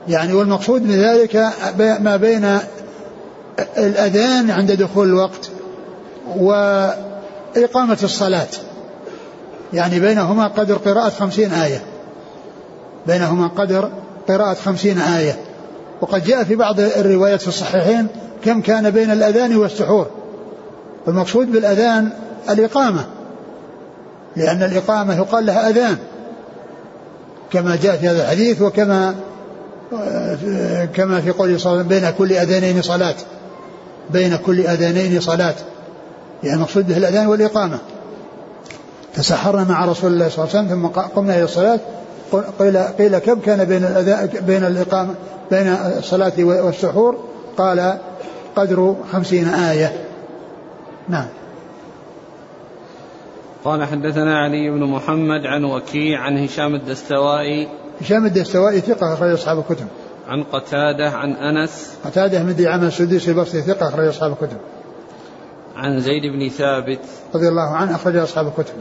يعني والمقصود من ذلك ما بين الأذان عند دخول الوقت وإقامة الصلاة. يعني بينهما قدر قراءة خمسين آية. بينهما قدر قراءة خمسين آية. وقد جاء في بعض الروايات في الصحيحين كم كان بين الأذان والسحور. المقصود بالأذان الإقامة لأن الإقامة يقال لها أذان كما جاء في هذا الحديث وكما كما في قوله صلى الله عليه وسلم بين كل أذانين صلاة بين كل أذانين صلاة يعني المقصود به الأذان والإقامة. تسحرنا مع رسول الله صلى الله عليه وسلم ثم قمنا إلى الصلاة قيل قيل كم كان بين الأذان بين الإقامة بين الصلاة والسحور؟ قال قدر خمسين آية. نعم.
قال حدثنا علي بن محمد عن وكيع عن هشام الدستوائي.
هشام الدستوائي ثقة أخرج أصحاب الكتب.
عن قتادة عن أنس.
قتادة من دعامة السدوسي البصري ثقة أخرج أصحاب الكتب.
عن زيد بن ثابت.
رضي الله عنه أخرج أصحاب الكتب.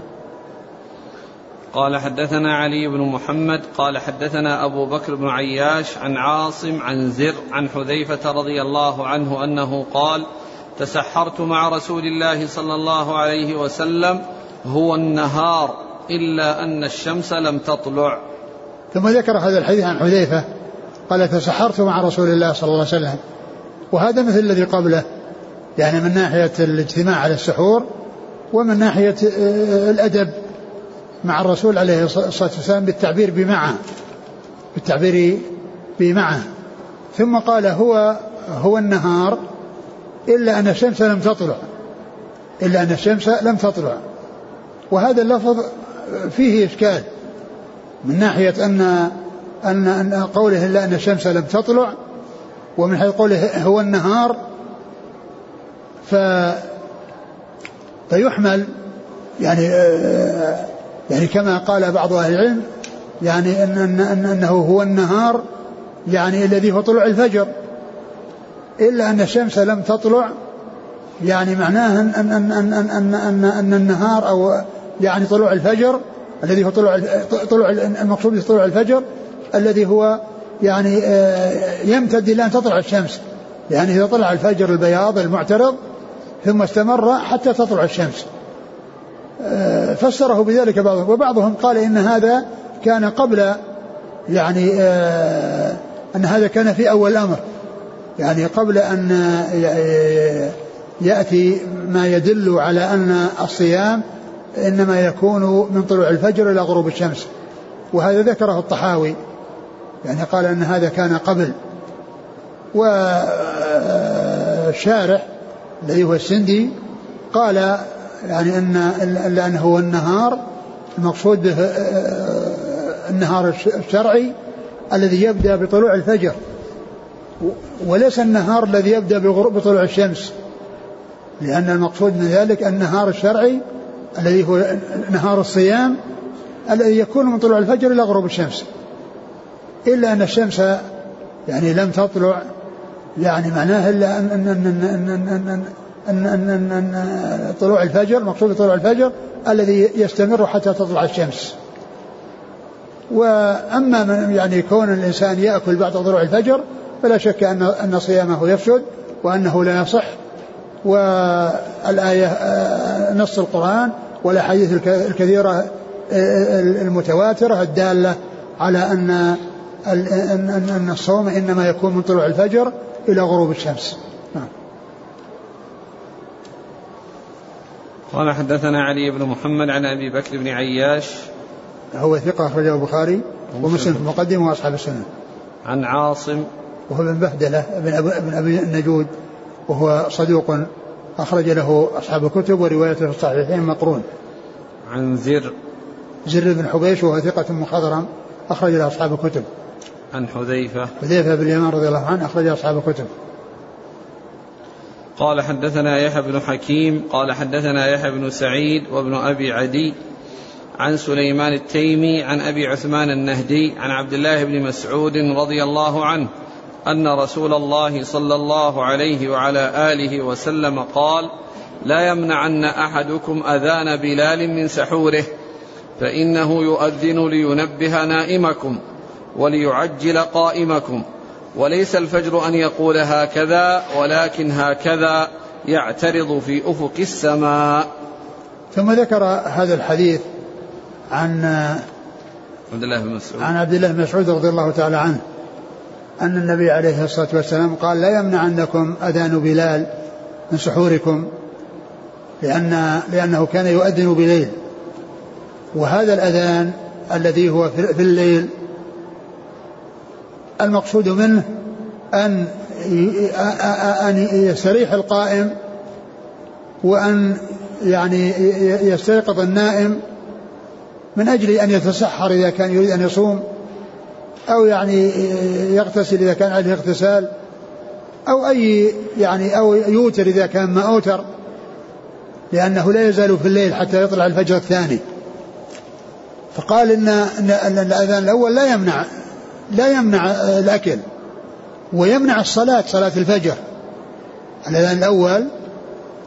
قال حدثنا علي بن محمد قال حدثنا أبو بكر بن عياش عن عاصم عن زر عن حذيفة رضي الله عنه أنه قال تسحرت مع رسول الله صلى الله عليه وسلم هو النهار إلا أن الشمس لم تطلع.
ثم ذكر هذا الحديث عن حذيفة قال تسحرت مع رسول الله صلى الله عليه وسلم. وهذا مثل الذي قبله يعني من ناحية الاجتماع على السحور ومن ناحية الأدب. مع الرسول عليه الصلاة والسلام بالتعبير بمعه بالتعبير بمعه ثم قال هو هو النهار إلا أن الشمس لم تطلع إلا أن الشمس لم تطلع. وهذا اللفظ فيه إشكال من ناحية أن أن, أن قوله إلا أن الشمس لم تطلع ومن حيث قوله هو النهار ف فيحمل يعني يعني كما قال بعض أهل العلم يعني أن, أن, أن أنه هو النهار يعني الذي هو طلوع الفجر. إلا أن الشمس لم تطلع يعني معناه أن أن أن أن أن, أن, أن النهار أو يعني طلوع الفجر الذي هو طلوع طلوع المقصود بطلوع الفجر الذي هو يعني آه، يمتد إلى أن تطلع الشمس. يعني إذا طلع الفجر البياض المعترض ثم استمر حتى تطلع الشمس. فسره بذلك بعضهم وبعضهم قال إن هذا كان قبل يعني آه، أن هذا كان في أول الأمر. يعني قبل أن يأتي ما يدل على أن الصيام إنما يكون من طلوع الفجر إلى غروب الشمس. وهذا ذكره الطحاوي. يعني قال أن هذا كان قبل. والشارح الذي هو السندي قال يعني أن لأنه هو النهار المقصود به النهار الشرعي الذي يبدأ بطلوع الفجر وليس النهار الذي يبدأ بطلوع الشمس. لأن المقصود من ذلك النهار الشرعي الذي هو نهار الصيام الذي يكون من طلوع الفجر إلى غروب الشمس. إلا أن الشمس يعني لم تطلع يعني معناه إلا ان ان ان ان ان ان, أن, أن, أن طلوع الفجر مقصود طلوع الفجر الذي يستمر حتى تطلع الشمس وأما من يعني كون الإنسان يأكل بعد طلوع الفجر فلا شك ان أن صيامه يفسد وأنه لا يصح والآية نص القرآن والأحاديث الكثيرة المتواترة الدالة على ان أن الصوم إنما يكون من طلوع الفجر إلى غروب الشمس. نعم.
قال حدثنا علي بن محمد عن أبي بكر بن عياش.
هو ثقة أخرجه البخاري ومسلم. في المقدمة وأصحاب السنة.
عن عاصم.
وهو بن بهدلة بن ابي, بن أبي النجود وهو صدوق أخرج له أصحاب الكتب وروايته في الصحيحين مقرون.
عن زر.
زر بن حبيش وهو ثقة مخضرم أخرج له أصحاب الكتب.
عن حذيفة.
حذيفة بن اليمان رضي الله عنه أخرج أصحاب الكتب.
قال حدثنا يحيى بن حكيم قال حدثنا يحيى بن سعيد وابن أبي عدي عن سليمان التيمي عن أبي عثمان النهدي عن عبد الله بن مسعود رضي الله عنه أن رسول الله صلى الله عليه وعلى آله وسلم قال لا يمنعن أحدكم أذان بلال من سحوره فإنه يؤذن لينبه نائمكم وليعجل قائمكم وليس الفجر أن يقول هكذا ولكن هكذا يعترض في أفق السماء.
ثم ذكر هذا الحديث عن
عبد الله بن مسعود.
عن عبد الله بن مسعود رضي الله تعالى عنه أن النبي عليه الصلاة والسلام قال لا يمنعنكم أذان بلال من سحوركم لأن لأنه كان يؤذن بليل وهذا الأذان الذي هو في الليل المقصود منه أن أن يستريح القائم وأن يعني يستيقظ النائم من أجل أن يتسحر إذا كان يريد أن يصوم أو يعني يغتسل إذا كان عليه اغتسال أو أي يعني أو يوتر إذا كان ما أوتر لأنه لا يزال في الليل حتى يطلع الفجر الثاني. فقال إن, إن الأذان الأول لا يمنع لا يمنع الأكل ويمنع الصلاة صلاة الفجر. الأذان الأول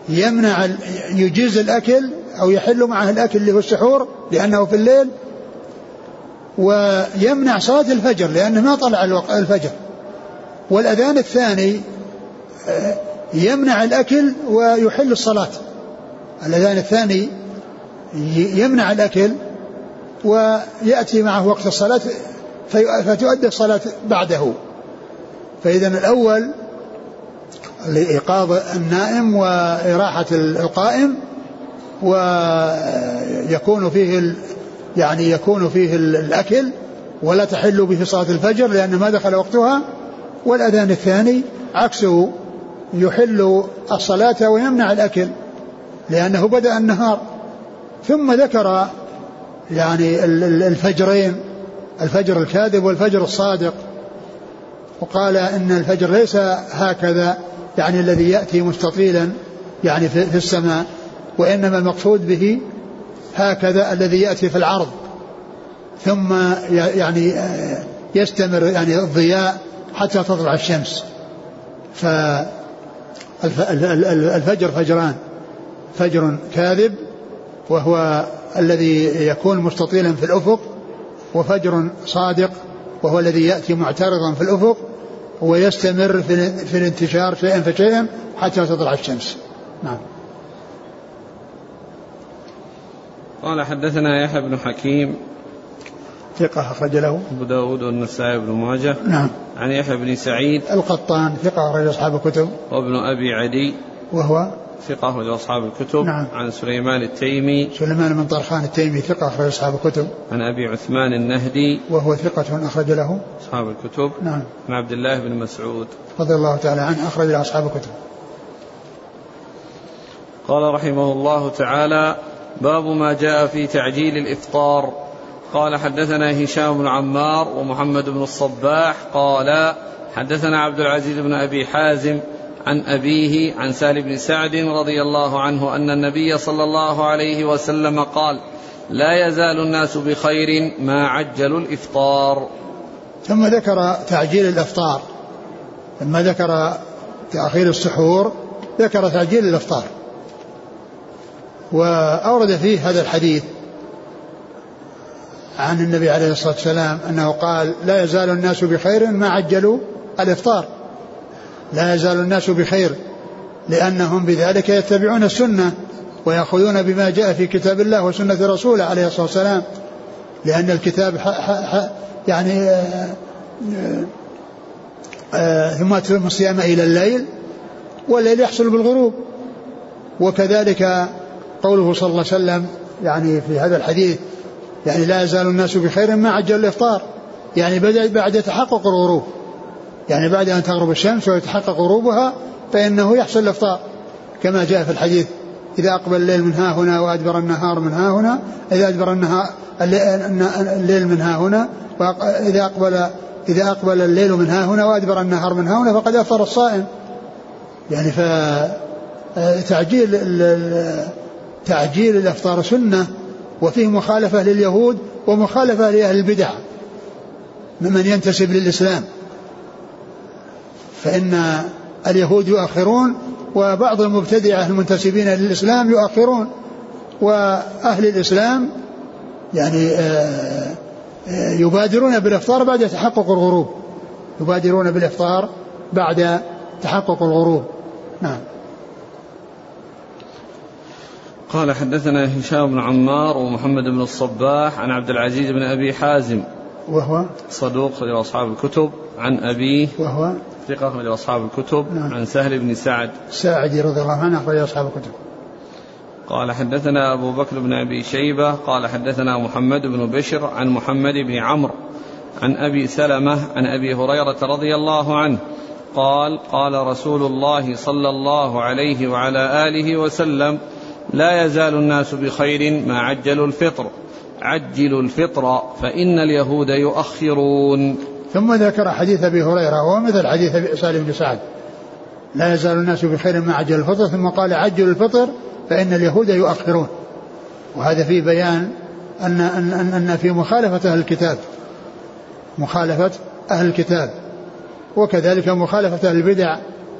يمنع يجيز الأكل أو يحل معه الأكل اللي هو السحور لأنه في الليل ويمنع صلاة الفجر لأنه ما طلع الفجر. والأذان الثاني آه، يمنع الأكل ويحل الصلاة. الأذان الثاني يمنع الأكل ويأتي معه وقت الصلاة فتؤدى الصلاة بعده. فإذا الأول لإيقاظ النائم وإراحة القائم ويكون فيه يعني يكون فيه الأكل ولا تحل به صلاة الفجر لأن ما دخل وقتها. والأذان الثاني عكسه يحل الصلاة ويمنع الأكل لأنه بدأ النهار. ثم ذكر يعني الفجرين. الفجر الكاذب والفجر الصادق. وقال إن الفجر ليس هكذا يعني الذي يأتي مستطيلا يعني في السماء وإنما المقصود به هكذا الذي يأتي في العرض. ثم يعني يستمر يعني الضياء حتى تطلع الشمس. فالفجر فجران. فجر كاذب وهو الذي يكون مستطيلا في الأفق وفجر صادق وهو الذي يأتي معترضا في الأفق ويستمر في الانتشار شيئا فشيئا حتى تطلع الشمس. نعم.
قال حدثنا يحيى بن حكيم
ثقة أخرج له.
أبو داود والنسائي بن ماجه.
نعم.
عن يحيى بن سعيد
القطان ثقة أخرج أصحاب الكتب.
وابن أبي عدي.
وهو
ثقة أخرج أصحاب الكتب.
نعم.
عن سليمان التيمي.
سليمان بن طرخان التيمي ثقة أخرج أصحاب الكتب.
عن أبي عثمان النهدي.
وهو ثقة أخرج له.
أصحاب الكتب.
نعم.
عن عبد الله بن مسعود.
رضي الله تعالى عنه أخرج له أصحاب الكتب.
قال رحمه الله تعالى باب ما جاء في تعجيل الإفطار. قال حدثنا هشام بن عمار ومحمد بن الصباح. قال حدثنا عبد العزيز بن أبي حازم عن أبيه عن سهل بن سعد رضي الله عنه أن النبي صلى الله عليه وسلم قال لا يزال الناس بخير ما عجلوا الإفطار.
ثم ذكر تعجيل الإفطار. لما ذكر تأخير السحور ذكر تعجيل الإفطار. وأورد فيه هذا الحديث عن النبي عليه الصلاة والسلام أنه قال لا يزال الناس بخير ما عجلوا الإفطار. لا يزال الناس بخير لأنهم بذلك يتبعون السنة ويأخذون بما جاء في كتاب الله وسنة رسوله عليه الصلاة والسلام. لأن الكتاب يعني آه، آه، ثم أتم الصيام إلى الليل والليل يحصل بالغروب. وكذلك قوله صلى الله عليه وسلم يعني في هذا الحديث يعني لا يزال الناس بخير ما عجل الإفطار. يعني بعد تحقق الغروب. يعني بعد أن تغرب الشمس ويتحقق غروبها فإنه يحصل الإفطار كما جاء في الحديث إذا أقبل الليل من ها هنا وأدبر النهار من ها هنا إذا أدبر النهار الليل من ها هنا وإذا أقبل إذا أقبل الليل من ها هنا وأدبر النهار من ها هنا فقد أفطر الصائم. يعني فتعجيل تعجيل الإفطار سنة وفيه مخالفة لليهود ومخالفة لأهل البدع ممن ينتسب للإسلام. فإن اليهود يؤخرون وبعض المبتدعة المنتسبين للإسلام يؤخرون وأهل الإسلام يعني آه، آه، يبادرون بالإفطار بعد تحقق الغروب. يبادرون بالإفطار بعد تحقق الغروب. نعم.
قال حدثنا هشام بن عمار ومحمد بن الصباح عن عبد العزيز بن أبي حازم
وهو؟
صدوق لأصحاب الكتب عن أبيه
وهو؟
ثقة لاصحاب الكتب
نعم.
عن سهل بن سعد.
الساعدي رضي الله عنه أخرج أصحاب الكتب.
قال حدثنا أبو بكر بن أبي شيبة قال حدثنا محمد بن بشر عن محمد بن عمرو عن أبي سلمة عن أبي هريرة رضي الله عنه. قال قال رسول الله صلى الله عليه وعلى آله وسلم لا يزال الناس بخير ما عجلوا الفطر. عجلوا الفطر فإن اليهود يؤخرون.
ثم ذكر حديث أبي هريرة وهو مثل حديث سالم بن سعد. لا يزال الناس بخير ما عجل الفطر ثم قال عجل الفطر فإن اليهود يؤخرون. وهذا في بيان ان ان ان, أن في مخالفة أهل الكتاب. مخالفة أهل الكتاب. وكذلك مخالفة أهل البدع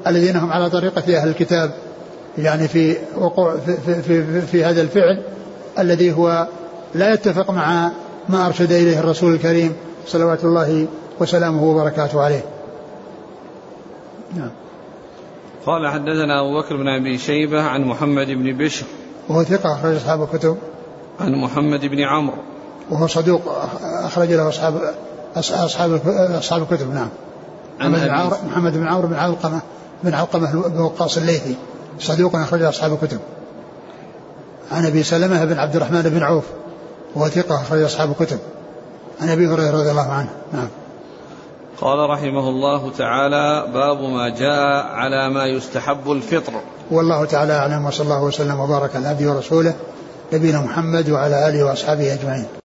الذين هم على طريقة أهل الكتاب. يعني في وقوع في, في, في, في هذا الفعل الذي هو لا يتفق مع ما أرشد إليه الرسول الكريم صلوات الله وسلامه وبركاته عليه. نعم.
قال حدثنا أبو بكر بن أبي شيبة عن محمد بن بشر.
وهو ثقة أخرج أصحاب الكتب.
عن محمد بن عمرو.
وهو صدوق أخرج له أصحاب أصحاب أصحاب الكتب نعم. محمد بن عمرو محمد بن عمرو بن علقمة بن علقمة بن وقاص الليثي. صدوق أخرج أصحاب الكتب. عن أبي سلمة بن عبد الرحمن بن عوف. وهو ثقة أخرج أصحاب الكتب. عن أبي هريرة رضي الله عنه. نعم.
قال رحمه الله تعالى باب ما جاء على ما يستحب الفطر.
والله تعالى أعلم وصلى الله وسلم وبارك على عبده ورسوله نبينا محمد وعلى آله وأصحابه أجمعين.